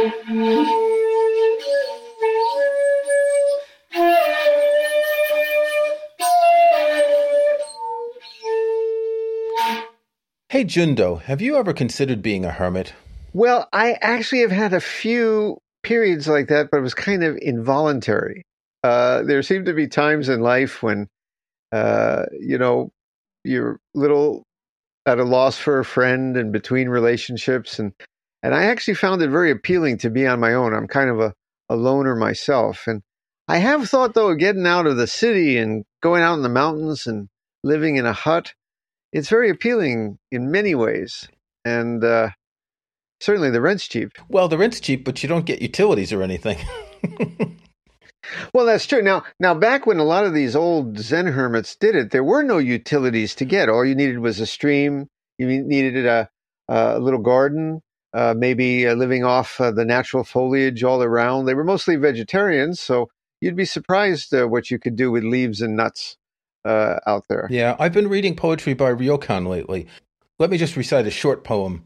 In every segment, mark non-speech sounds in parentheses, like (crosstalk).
Hey Jundo, have you ever considered being a hermit? Well, I actually have had a few periods like that, but it was kind of involuntary. Uh, there seem to be times in life when, uh, you know, you're little at a loss for a friend and between relationships, and and I actually found it very appealing to be on my own. I'm kind of a, a loner myself, and I have thought though of getting out of the city and going out in the mountains and living in a hut. It's very appealing in many ways, and uh, Certainly, the rent's cheap. Well, the rent's cheap, but you don't get utilities or anything. (laughs) well, that's true. Now, now back when a lot of these old Zen hermits did it, there were no utilities to get. All you needed was a stream. You needed a, a little garden, uh, maybe uh, living off uh, the natural foliage all around. They were mostly vegetarians, so you'd be surprised uh, what you could do with leaves and nuts uh, out there. Yeah, I've been reading poetry by Ryokan lately. Let me just recite a short poem.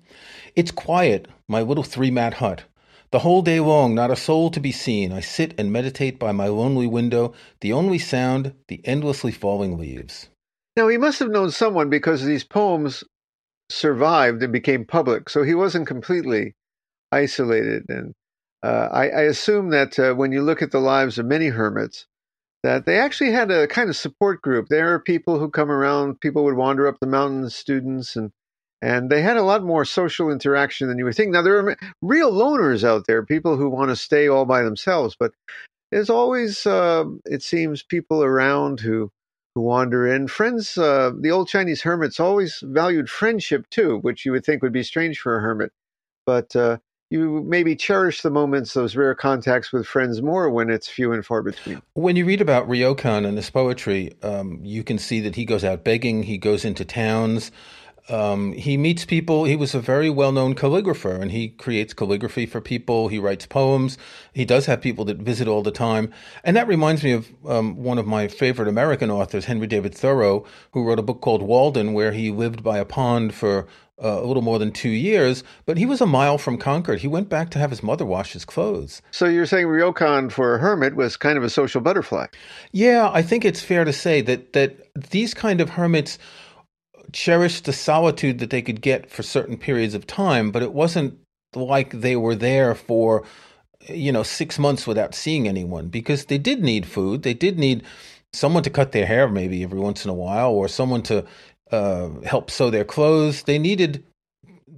It's quiet, my little three mat hut. The whole day long, not a soul to be seen. I sit and meditate by my lonely window, the only sound, the endlessly falling leaves. Now, he must have known someone because these poems survived and became public, so he wasn't completely isolated. And uh, I, I, assume that uh, when you look at the lives of many hermits, that they actually had a kind of support group. There are people who come around, people would wander up the mountains, students, and and they had a lot more social interaction than you would think. Now there are real loners out there, people who want to stay all by themselves, but there's always, uh, it seems, people around who who wander in. Friends, uh, the old Chinese hermits always valued friendship too, which you would think would be strange for a hermit, but uh, you maybe cherish the moments, those rare contacts with friends more when it's few and far between. When you read about Ryokan and his poetry, um, you can see that he goes out begging, he goes into towns. Um, he meets people. He was a very well known calligrapher and he creates calligraphy for people. He writes poems. He does have people that visit all the time. And that reminds me of um, one of my favorite American authors, Henry David Thoreau, who wrote a book called Walden, where he lived by a pond for uh, a little more than two years, but he was a mile from Concord. He went back to have his mother wash his clothes. So you're saying Ryokan for a hermit was kind of a social butterfly? Yeah, I think it's fair to say that that these kind of hermits cherished the solitude that they could get for certain periods of time, but it wasn't like they were there for you know six months without seeing anyone because they did need food. They did need someone to cut their hair maybe every once in a while, or someone to uh, help sew their clothes. They needed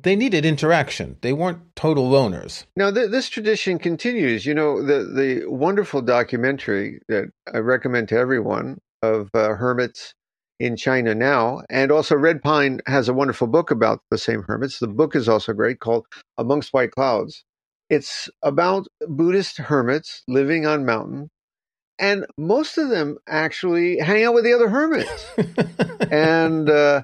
they needed interaction. They weren't total loners. Now, th- this tradition continues. You know, the the wonderful documentary that I recommend to everyone of uh, hermits in China now. And also, Red Pine has a wonderful book about the same hermits. The book is also great called Amongst White Clouds. It's about Buddhist hermits living on mountain. And most of them actually hang out with the other hermits. and, uh,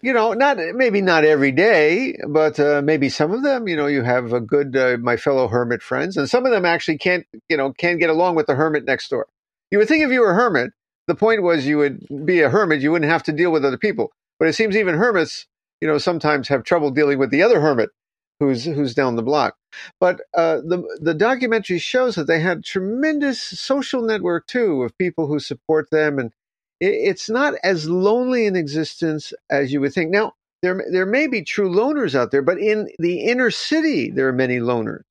you know, not maybe not every day, but uh, maybe some of them. You know, you have a good uh, my fellow hermit friends, and some of them actually can't, you know, can't get along with the hermit next door. You would think if you were a hermit, the point was you would be a hermit, you wouldn't have to deal with other people. But it seems even hermits, you know, sometimes have trouble dealing with the other hermit who's who's down the block. But uh, the the documentary shows that they had tremendous social network too of people who support them, and it, it's not as lonely in existence as you would think. Now there there may be true loners out there, but in the inner city there are many loners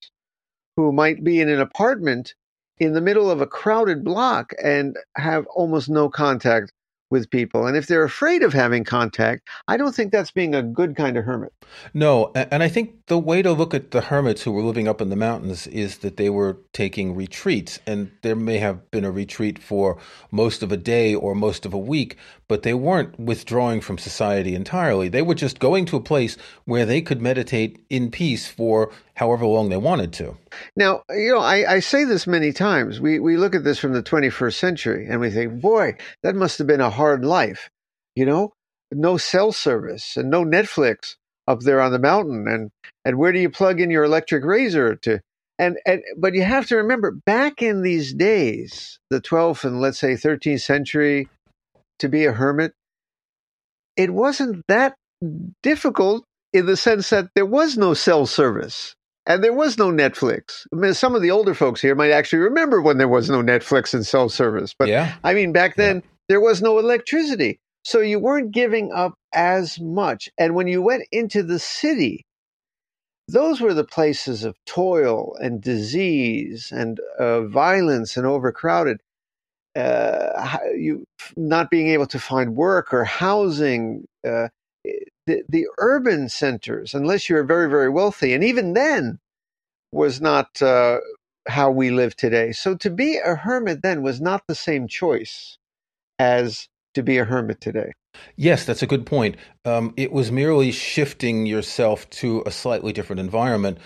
who might be in an apartment in the middle of a crowded block and have almost no contact with people. And if they're afraid of having contact, I don't think that's being a good kind of hermit. No, and I think the way to look at the hermits who were living up in the mountains is that they were taking retreats. And there may have been a retreat for most of a day or most of a week, but they weren't withdrawing from society entirely. They were just going to a place where they could meditate in peace for however long they wanted to. Now, you know, I, I say this many times. We we look at this from the 21st century and we think, boy, that must have been a hard life. You know, no cell service and no Netflix up there on the mountain, and and where do you plug in your electric razor to? And, and but you have to remember, back in these days, the 12th and let's say 13th century, to be a hermit, it wasn't that difficult in the sense that there was no cell service and there was no Netflix. I mean, some of the older folks here might actually remember when there was no Netflix and cell service. But yeah. I mean, back then yeah. there was no electricity. So you weren't giving up as much. And when you went into the city, those were the places of toil and disease and uh, violence and overcrowded. Uh, you not being able to find work or housing, uh, the, the urban centers, unless you were very, very wealthy, and even then was not uh, how we live today. So to be a hermit then was not the same choice as to be a hermit today. Yes, that's a good point. Um, it was merely shifting yourself to a slightly different environment.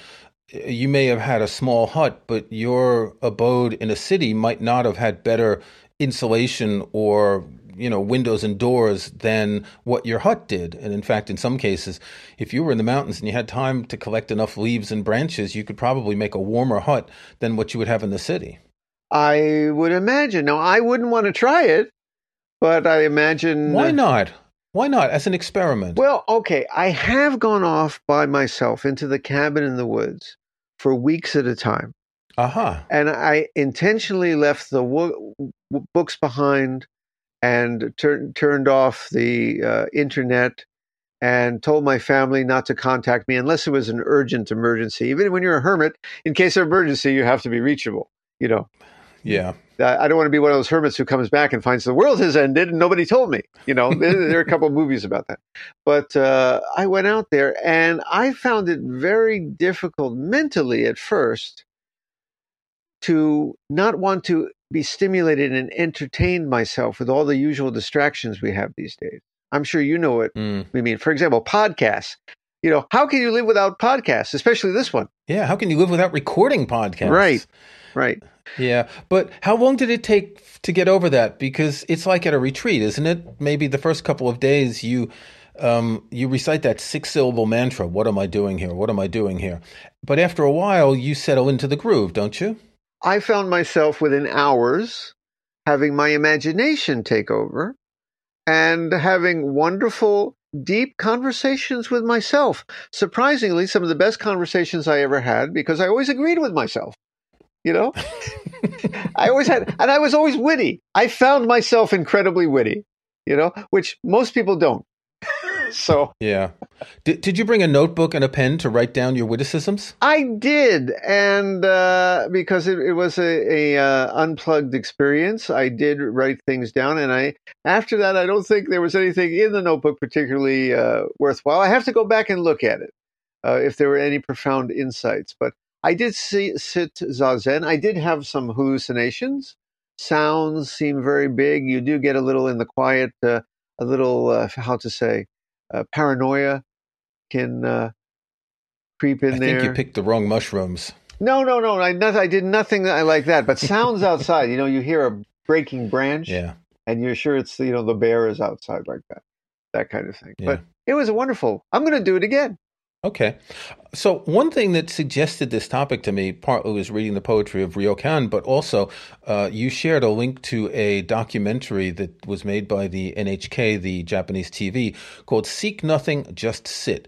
You may have had a small hut, but your abode in a city might not have had better insulation or you know windows and doors than what your hut did and in fact in some cases if you were in the mountains and you had time to collect enough leaves and branches you could probably make a warmer hut than what you would have in the city i would imagine now i wouldn't want to try it but I imagine. Why not? Why not? As an experiment. Well, okay. I have gone off by myself into the cabin in the woods for weeks at a time. Uh-huh. And I intentionally left the w- w- books behind and tur- turned off the uh, internet and told my family not to contact me unless it was an urgent emergency. Even when you're a hermit, in case of emergency, you have to be reachable, you know. Yeah. I don't want to be one of those hermits who comes back and finds the world has ended and nobody told me. You know, there, are a couple of movies about that. But uh, I went out there and I found it very difficult mentally at first to not want to be stimulated and entertain myself with all the usual distractions we have these days. I'm sure you know what mm. we mean. For example, podcasts. You know, how can you live without podcasts, especially this one? Yeah, how can you live without recording podcasts? Right, right. Yeah, but how long did it take to get over that? Because it's like at a retreat, isn't it? Maybe the first couple of days you um, you recite that six syllable mantra. What am I doing here? What am I doing here? But after a while, you settle into the groove, don't you? I found myself within hours having my imagination take over and having wonderful, deep conversations with myself. Surprisingly, some of the best conversations I ever had because I always agreed with myself. You know, (laughs) I always had, and I was always witty. I found myself incredibly witty, you know, which most people don't. So yeah, did did you bring a notebook and a pen to write down your witticisms? I did, and uh, because it, it, was a, a uh, unplugged experience, I did write things down. And I after that, I don't think there was anything in the notebook particularly uh, worthwhile. I have to go back and look at it uh, if there were any profound insights, but I did see, sit zazen. I did have some hallucinations. Sounds seem very big. You do get a little in the quiet, uh, a little, uh, how to say, paranoia can uh, creep in I there. I think you picked the wrong mushrooms. No, no, no. I, not, I did nothing like that. But sounds outside, you know, you hear a breaking branch. Yeah. And you're sure it's, you know, the bear is outside like that, that kind of thing. Yeah. But it was wonderful. I'm going to do it again. Okay. So, one thing that suggested this topic to me partly was reading the poetry of Ryokan, but also uh, you shared a link to a documentary that was made by the NHK, the Japanese TV, called Seek Nothing, Just Sit.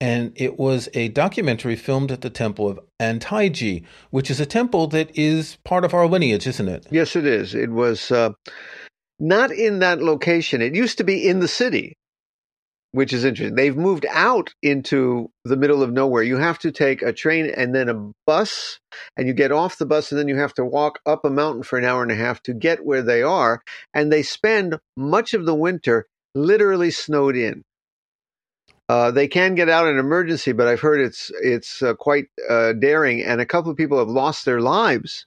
And it was a documentary filmed at the temple of Antaiji, which is a temple that is part of our lineage, isn't it? Yes, it is. It was uh, not in that location. It used to be in the city which is interesting. They've moved out into the middle of nowhere. You have to take a train and then a bus, and you get off the bus, and then you have to walk up a mountain for an hour and a half to get where they are. And they spend much of the winter literally snowed in. Uh, they can get out in emergency, but I've heard it's it's uh, quite uh, daring, and a couple of people have lost their lives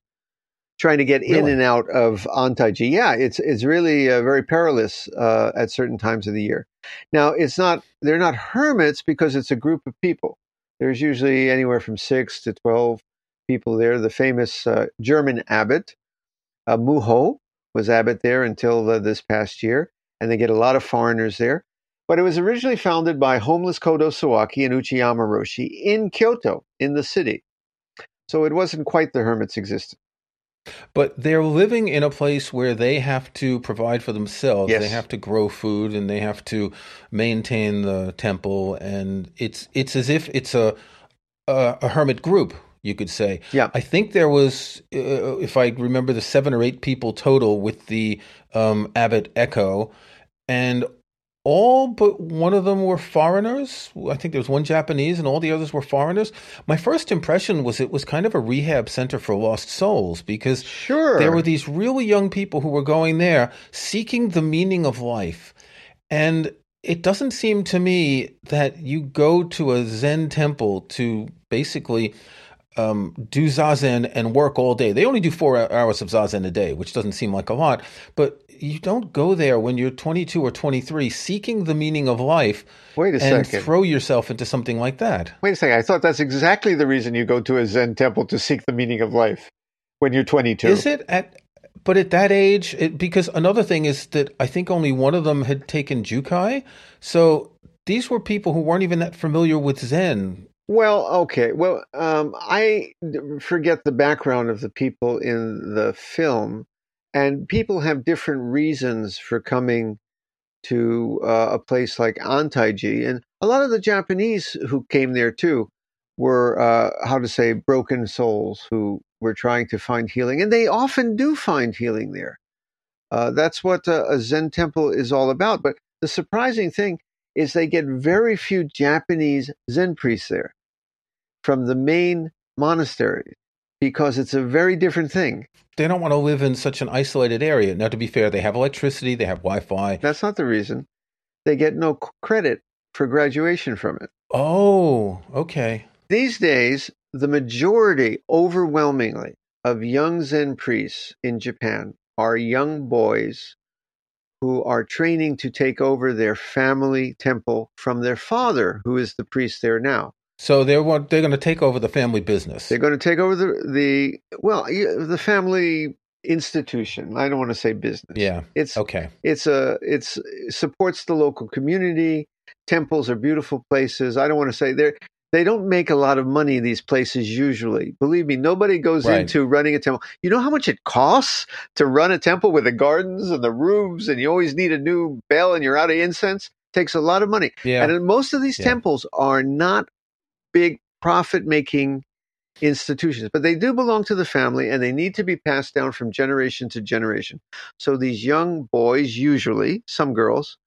trying to get really? in and out of Antaiji. Yeah, it's it's really uh, very perilous uh, at certain times of the year. Now, it's not they're not hermits because it's a group of people. There's usually anywhere from six to 12 people there. The famous uh, German abbot, uh, Muho, was abbot there until this past year, and they get a lot of foreigners there. But it was originally founded by homeless Kodo Sawaki and Uchiyama Roshi in Kyoto, in the city. So it wasn't quite the hermit's existence. But they're living in a place where they have to provide for themselves. Yes. They have to grow food and they have to maintain the temple, and it's it's as if it's a a, a hermit group. You could say. Yeah. I think there was, uh, if I remember, the seven or eight people total with the um, abbot Echo, and all but one of them were foreigners. I think there was one Japanese and all the others were foreigners. My first impression was it was kind of a rehab center for lost souls because Sure. there were these really young people who were going there seeking the meaning of life. And it doesn't seem to me that you go to a Zen temple to basically um, do zazen and work all day. They only do four hours of zazen a day, which doesn't seem like a lot. But you don't go there when you're 22 or 23 seeking the meaning of life Wait a and second. throw yourself into something like that. Wait a second. I thought that's exactly the reason you go to a Zen temple to seek the meaning of life when you're 22. Is it at? But at that age, it, because another thing is that I think only one of them had taken Jukai, so these were people who weren't even that familiar with Zen. Well, okay. Well, um, I forget the background of the people in the film, and people have different reasons for coming to uh, a place like Antaiji. And a lot of the Japanese who came there too were, uh, how to say, broken souls who were trying to find healing. And they often do find healing there. Uh, that's what uh, a Zen temple is all about. But the surprising thing is they get very few Japanese Zen priests there from the main monastery because it's a very different thing. They don't want to live in such an isolated area. Now, to be fair, they have electricity, they have Wi-Fi. That's not the reason. They get no credit for graduation from it. Oh, okay. These days, the majority, overwhelmingly, of young Zen priests in Japan are young boys who are training to take over their family temple from their father, who is the priest there now. So they're they're going to take over the family business. They're going to take over the the well the family institution. I don't want to say business. Yeah. it's Okay. it's a it's supports the local community. Temples are beautiful places. I don't want to say they're they don't make a lot of money in these places usually. Believe me, nobody goes Right. into running a temple. You know how much it costs to run a temple with the gardens and the roofs, and you always need a new bell, and you're out of incense. takes a lot of money. Yeah. And most of these Yeah. temples are not big profit making institutions, but they do belong to the family and they need to be passed down from generation to generation. So these young boys, usually some girls,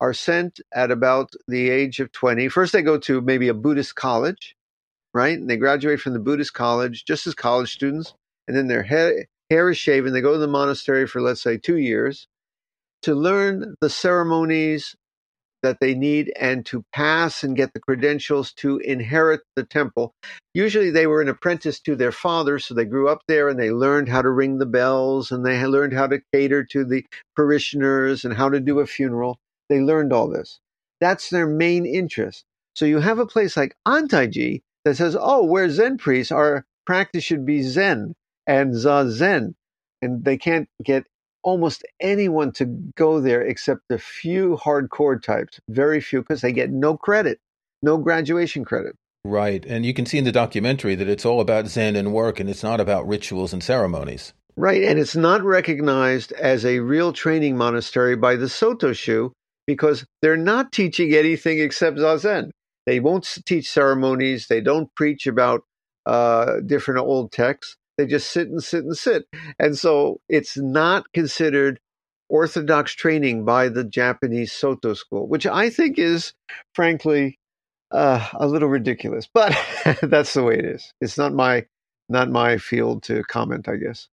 are sent at about the age of 20. First, they go to maybe a Buddhist college, right? And they graduate from the Buddhist college just as college students. And then their hair, hair is shaven. They go to the monastery for, let's say, two years to learn the ceremonies that they need and to pass and get the credentials to inherit the temple. Usually they were an apprentice to their father, so they grew up there and they learned how to ring the bells and they learned how to cater to the parishioners and how to do a funeral. They learned all this. That's their main interest. So you have a place like Antaiji that says, oh, we're Zen priests. Our practice should be Zen and Zazen. And they can't get almost anyone to go there except a few hardcore types, very few, because they get no credit, no graduation credit. Right. And you can see in the documentary that it's all about Zen and work and it's not about rituals and ceremonies. Right. And it's not recognized as a real training monastery by the Sotoshu because they're not teaching anything except Zazen. They won't teach ceremonies, they don't preach about uh, different old texts. They just sit and sit and sit. And so it's not considered orthodox training by the Japanese Soto school, which I think is, frankly, uh, a little ridiculous. (laughs) But that's the way it is. It's not my not my field to comment, I guess.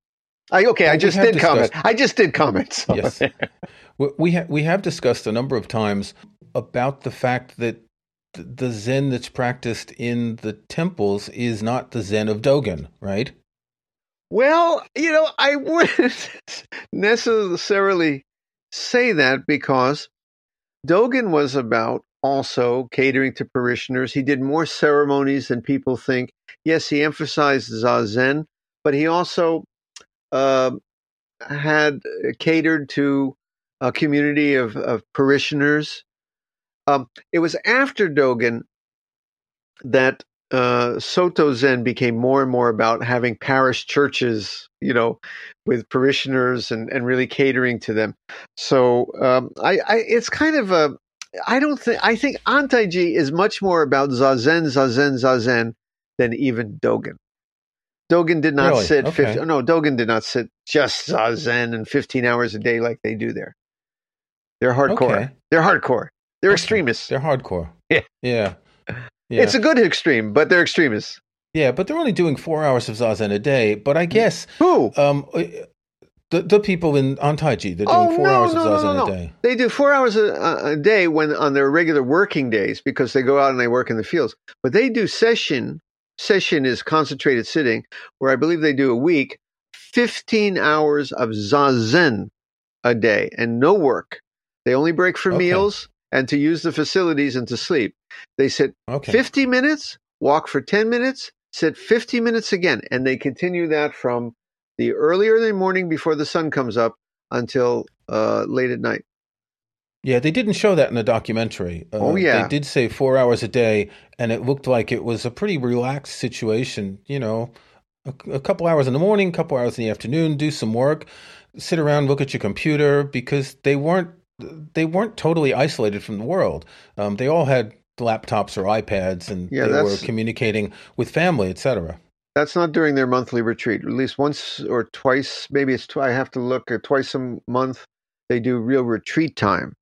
I, okay, Well, I just did comment. I just did comment. so- Yes. We we, ha- we have discussed a number of times about the fact that the Zen that's practiced in the temples is not the Zen of Dogen, right? Well, you know, I wouldn't (laughs) necessarily say that because Dogen was about also catering to parishioners. He did more ceremonies than people think. Yes, he emphasized zazen, but he also uh, had catered to a community of, of parishioners. Um, it was after Dogen that uh, Soto Zen became more and more about having parish churches, you know, with parishioners and, and really catering to them. So um, I, I, it's kind of a, I don't think, I think Antaiji is much more about Zazen, Zazen, Zazen than even Dogen. Dogen did not Really? sit, Okay. 50, no, Dogen did not sit just Zazen and 15 hours a day like they do there. They're hardcore. Okay. They're hardcore. They're Okay. extremists. They're hardcore. (laughs) Yeah. Yeah. Yeah. It's a good extreme, but they're extremists. yeah, but they're only doing four hours of zazen a day. But I guess Who? um, uh, the the people in Antaiji they're doing Oh, four no, hours no, of zazen no, a day. They do four hours a, a day when on their regular working days because they go out and they work in the fields. But they do sesshin. Sesshin is concentrated sitting, where I believe they do a week, fifteen hours of zazen a day and no work. They only break for Okay. meals and to use the facilities and to sleep. They sit Okay. 50 minutes, walk for 10 minutes, sit 50 minutes again. And they continue that from the earlier in the morning before the sun comes up until uh, late at night. Yeah, they didn't show that in the documentary. Uh, Oh, yeah. they did say four hours a day, and it looked like it was a pretty relaxed situation. You know, a, a couple hours in the morning, a couple hours in the afternoon, do some work, sit around, look at your computer, because they weren't they weren't totally isolated from the world. Um, they all had laptops or iPads, and Yeah, they were communicating with family, etc. That's not during their monthly retreat. At least once or twice, maybe it's tw- I have to look at twice a month. They do real retreat time,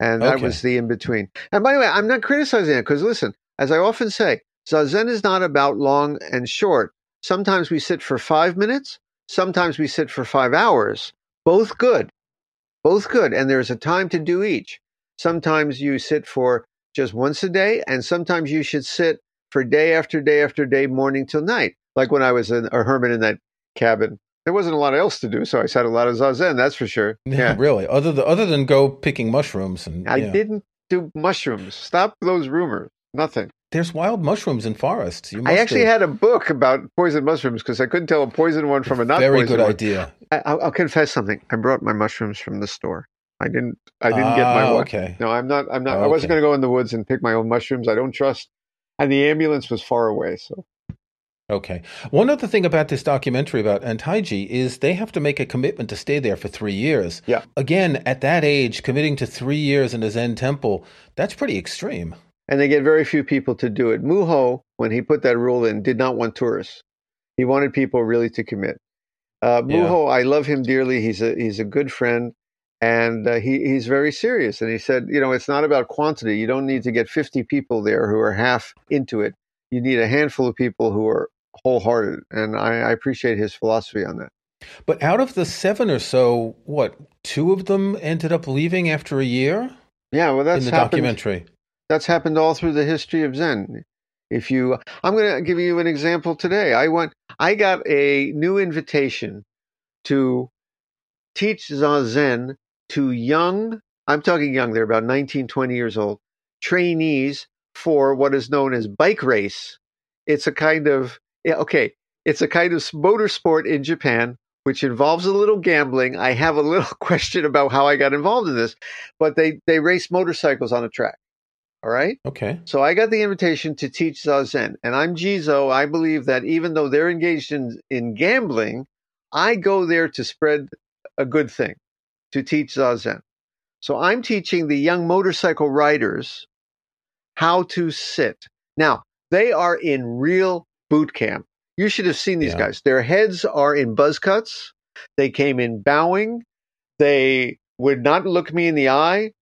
and that Okay. was the in between. And by the way, I'm not criticizing it because listen, as I often say, zazen is not about long and short. Sometimes we sit for five minutes. Sometimes we sit for five hours. Both good, both good. And there's a time to do each. Sometimes you sit for just once a day, and sometimes you should sit for day after day after day, morning till night. Like when I was in, a hermit in that cabin, there wasn't a lot else to do, so I sat a lot of zazen. That's for sure. (laughs) Yeah, really. Other than other than go picking mushrooms, and I didn't do mushrooms. Stop those rumors. Nothing. There's wild mushrooms in forests. You I actually have. had a book about poison mushrooms because I couldn't tell a poison one from a not very good one. idea. I, I'll, I'll confess something. I brought my mushrooms from the store. I didn't. I didn't get my Ah, one. okay. No, I'm not. I'm not. I wasn't going to go in the woods and pick my own mushrooms. I don't trust. And the ambulance was far away, so Okay. One other thing about this documentary about Antaiji is they have to make a commitment to stay there for three years. Yeah. Again, at that age, committing to three years in a Zen temple, that's pretty extreme. and they get very few people to do it. Muho, when he put that rule in, did not want tourists. He wanted people really to commit. Uh, Yeah. Muho, I love him dearly. He's a he's a good friend, and uh, he he's very serious. And he said, you know, it's not about quantity. You don't need to get fifty people there who are half into it. You need a handful of people who are wholehearted. And I, I appreciate his philosophy on that. But out of the seven or so, what, two of them ended up leaving after a year Yeah, well, that's in the happened. documentary? That's happened all through the history of Zen. If you, I'm going to give you an example today. I went, I got a new invitation to teach Zazen to young, I'm talking young, they're about 19, 20 years old, trainees for what is known as bike race. It's a kind of, yeah, okay, it's a kind of motorsport in Japan, which involves a little gambling. I have a little (laughs) question about how I got involved in this, but they, they race motorcycles on a track. All right. Okay. So I got the invitation to teach Zazen, and I'm Jizo. I believe that even though they're engaged in, in gambling, I go there to spread a good thing, to teach Zazen. So I'm teaching the young motorcycle riders how to sit. Now, they are in real boot camp. You should have seen these Yeah. guys. Their heads are in buzz cuts. They came in bowing. They would not look me in the eye.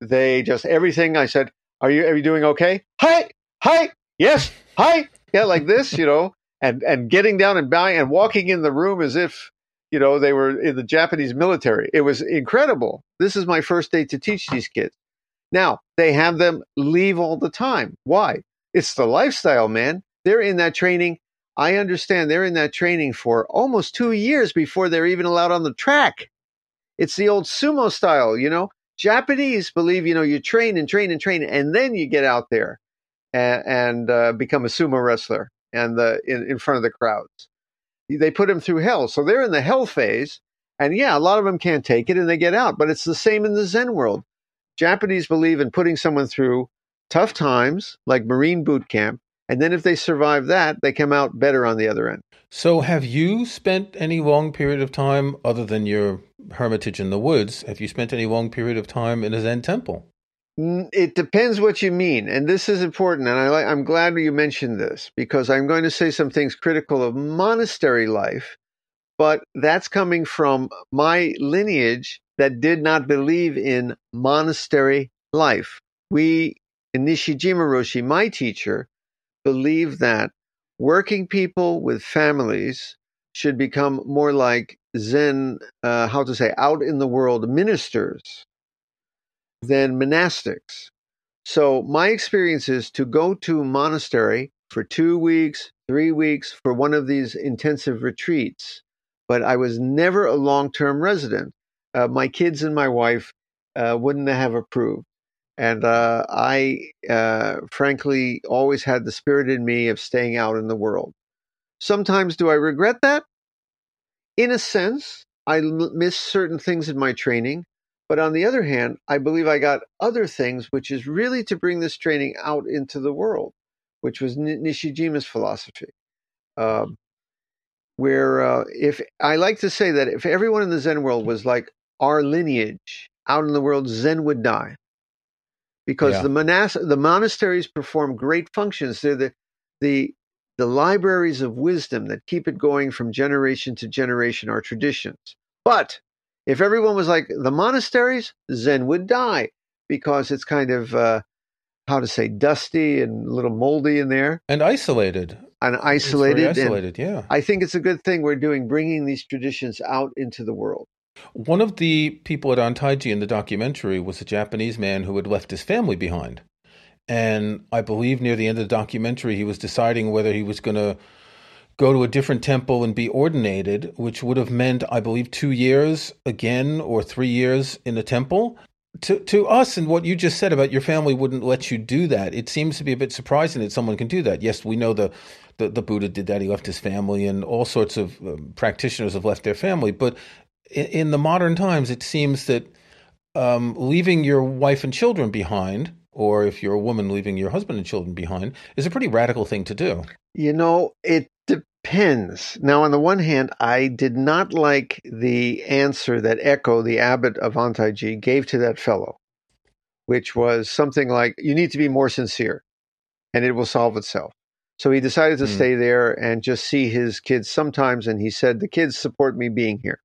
They just everything I said, are you are you doing okay? Hi, hi, yes, hi, yeah, like this, you know, and and getting down and bowing and walking in the room as if you know they were in the Japanese military. It was incredible. This is my first day to teach these kids. Now they have them leave all the time. Why? It's the lifestyle, man. They're in that training. I understand they're in that training for almost two years before they're even allowed on the track. It's the old sumo style, you know Japanese believe, you know, you train and train and train, and then you get out there and, and uh, become a sumo wrestler and the in, in front of the crowds. They put them through hell, so they're in the hell phase. And yeah, a lot of them can't take it and they get out. But it's the same in the Zen world. Japanese believe in putting someone through tough times, like Marine boot camp, and then if they survive that, they come out better on the other end. So, have you spent any long period of time, other than your hermitage in the woods, have you spent any long period of time in a Zen temple? It depends what you mean, and this is important. And I, I'm glad you mentioned this because I'm going to say some things critical of monastery life, but that's coming from my lineage that did not believe in monastery life. We, in Nishijima Roshi, my teacher, believe that working people with families should become more like Zen, uh, how to say, out in the world ministers than monastics. So my experience is to go to monastery for two weeks, three weeks for one of these intensive retreats. But I was never a long term resident. Uh, my kids and my wife uh, wouldn't have approved. And uh, I, uh, frankly, always had the spirit in me of staying out in the world. Sometimes do I regret that? In a sense, I miss certain things in my training. But on the other hand, I believe I got other things, which is really to bring this training out into the world, which was Nishijima's philosophy. Um, where uh, if I like to say that if everyone in the Zen world was like our lineage out in the world, Zen would die because yeah. the monas- the monasteries perform great functions. They're the the the libraries of wisdom that keep it going from generation to generation are traditions. But if everyone was like the monasteries, Zen would die because it's kind of uh, how to say dusty and a little moldy in there and isolated and isolated. isolated, yeah. I think it's a good thing we're doing, bringing these traditions out into the world. One of the people at Antaiji in the documentary was a Japanese man who had left his family behind. And I believe near the end of the documentary, he was deciding whether he was going to go to a different temple and be ordinated, which would have meant, I believe, two years again or three years in a temple. To, to us and what you just said about your family wouldn't let you do that, it seems to be a bit surprising that someone can do that. Yes, we know the, the, the Buddha did that. He left his family, and all sorts of um, practitioners have left their family. But in, in the modern times, it seems that um, leaving your wife and children behind, or if you're a woman leaving your husband and children behind, is a pretty radical thing to do. You know, it depends. Now, on the one hand, I did not like the answer that Echo, the abbot of Antaiji, gave to that fellow, which was something like, you need to be more sincere and it will solve itself. So he decided to mm. stay there and just see his kids sometimes. And he said, The kids support me being here.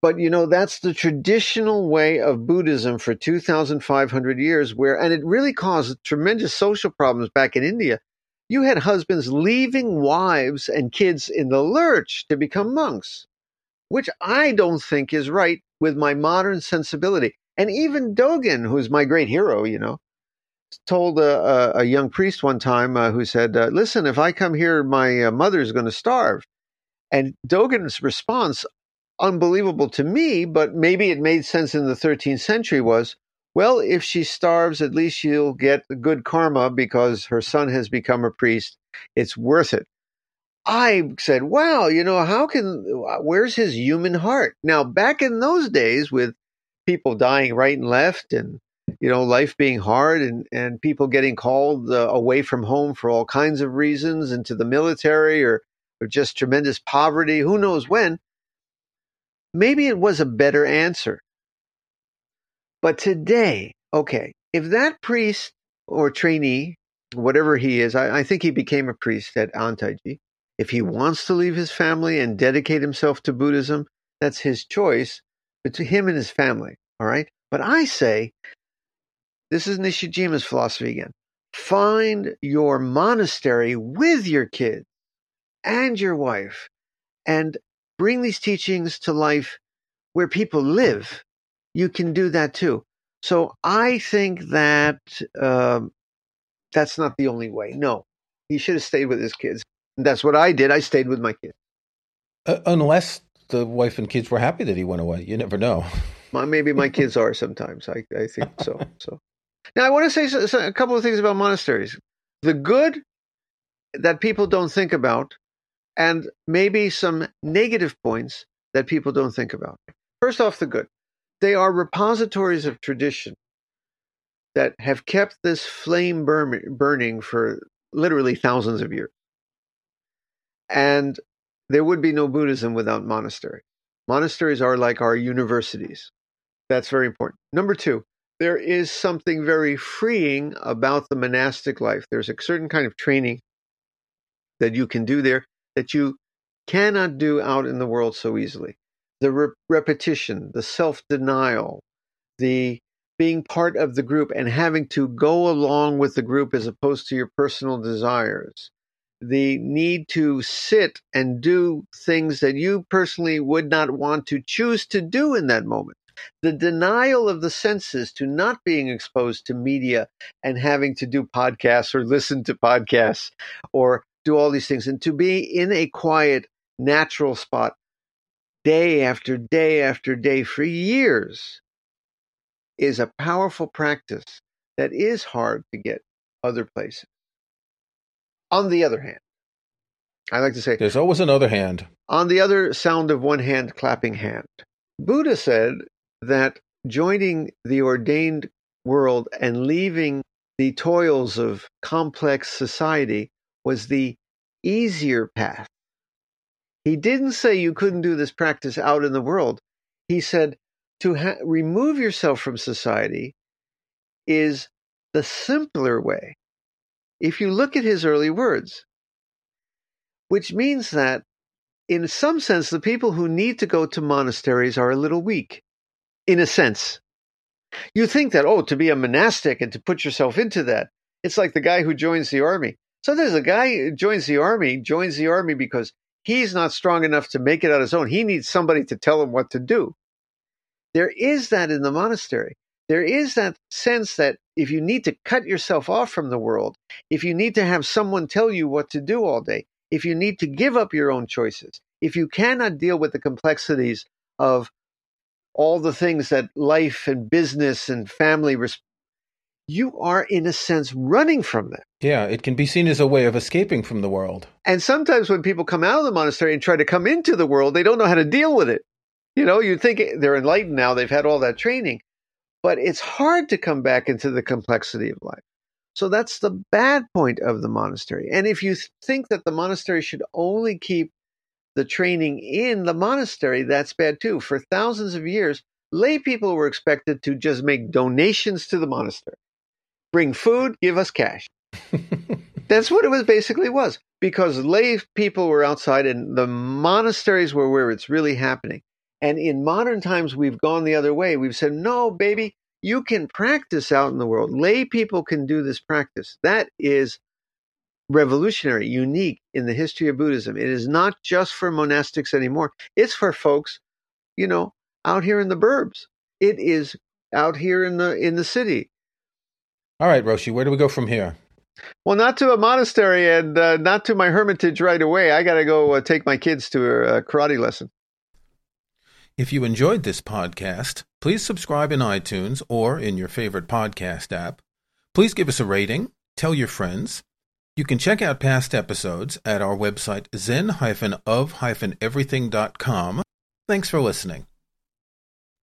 But you know, that's the traditional way of Buddhism for 2,500 years, where, and it really caused tremendous social problems back in India. You had husbands leaving wives and kids in the lurch to become monks, which I don't think is right with my modern sensibility. And even Dogen, who's my great hero, you know, told a, a, a young priest one time uh, who said, uh, Listen, if I come here, my uh, mother's going to starve. And Dogen's response, unbelievable to me, but maybe it made sense in the 13th century, was well, if she starves, at least she'll get good karma because her son has become a priest. It's worth it. I said, wow, you know, how can, where's his human heart? Now, back in those days with people dying right and left and, you know, life being hard and, and people getting called uh, away from home for all kinds of reasons into the military or, or just tremendous poverty, who knows when, maybe it was a better answer. But today, okay, if that priest or trainee, whatever he is, I, I think he became a priest at Antaiji. If he wants to leave his family and dedicate himself to Buddhism, that's his choice, but to him and his family, all right? But I say, this is Nishijima's philosophy again. Find your monastery with your kids and your wife and bring these teachings to life where people live. You can do that too. So I think that um, that's not the only way. No, he should have stayed with his kids. And that's what I did. I stayed with my kids. Uh, unless the wife and kids were happy that he went away. You never know. Maybe my kids are sometimes. I, I think so. So now I want to say so, so, a couple of things about monasteries. The good that people don't think about, and maybe some negative points that people don't think about. First off, the good. They are repositories of tradition that have kept this flame burning for literally thousands of years. And there would be no Buddhism without monasteries. Monasteries are like our universities. That's very important. Number two, there is something very freeing about the monastic life. There's a certain kind of training that you can do there that you cannot do out in the world so easily. The re- repetition, the self denial, the being part of the group and having to go along with the group as opposed to your personal desires, the need to sit and do things that you personally would not want to choose to do in that moment. The denial of the senses to not being exposed to media and having to do podcasts or listen to podcasts or do all these things and to be in a quiet, natural spot day after day after day for years is a powerful practice that is hard to get other places. On the other hand, I like to say there's always another hand. On the other sound of one hand clapping hand, Buddha said that joining the ordained world and leaving the toils of complex society was the easier path. He didn't say you couldn't do this practice out in the world. He said to ha- remove yourself from society is the simpler way if you look at his early words, which means that in some sense, the people who need to go to monasteries are a little weak, in a sense. You think that, oh, to be a monastic and to put yourself into that, it's like the guy who joins the army. So there's a guy who joins the army, joins the army because he's not strong enough to make it on his own. He needs somebody to tell him what to do. There is that in the monastery there is that sense that if you need to cut yourself off from the world, if you need to have someone tell you what to do all day, if you need to give up your own choices, if you cannot deal with the complexities of all the things that life and business and family you are in a sense running from them. Yeah, it can be seen as a way of escaping from the world. And sometimes when people come out of the monastery and try to come into the world, they don't know how to deal with it. You know, you think they're enlightened now, they've had all that training, but it's hard to come back into the complexity of life. So that's the bad point of the monastery. And if you think that the monastery should only keep the training in the monastery, that's bad too. For thousands of years, lay people were expected to just make donations to the monastery. Bring food, give us cash. (laughs) that's what it was basically was because lay people were outside and the monasteries were where it's really happening. And in modern times, we've gone the other way. We've said, no, baby, you can practice out in the world. Lay people can do this practice. That is revolutionary, unique in the history of Buddhism. It is not just for monastics anymore. It's for folks, you know, out here in the burbs. It is out here in the in the city. All right, Roshi, where do we go from here? Well, not to a monastery and uh, not to my hermitage right away. I got to go uh, take my kids to a, a karate lesson. If you enjoyed this podcast, please subscribe in iTunes or in your favorite podcast app. Please give us a rating, tell your friends. You can check out past episodes at our website zen-of-everything.com. Thanks for listening.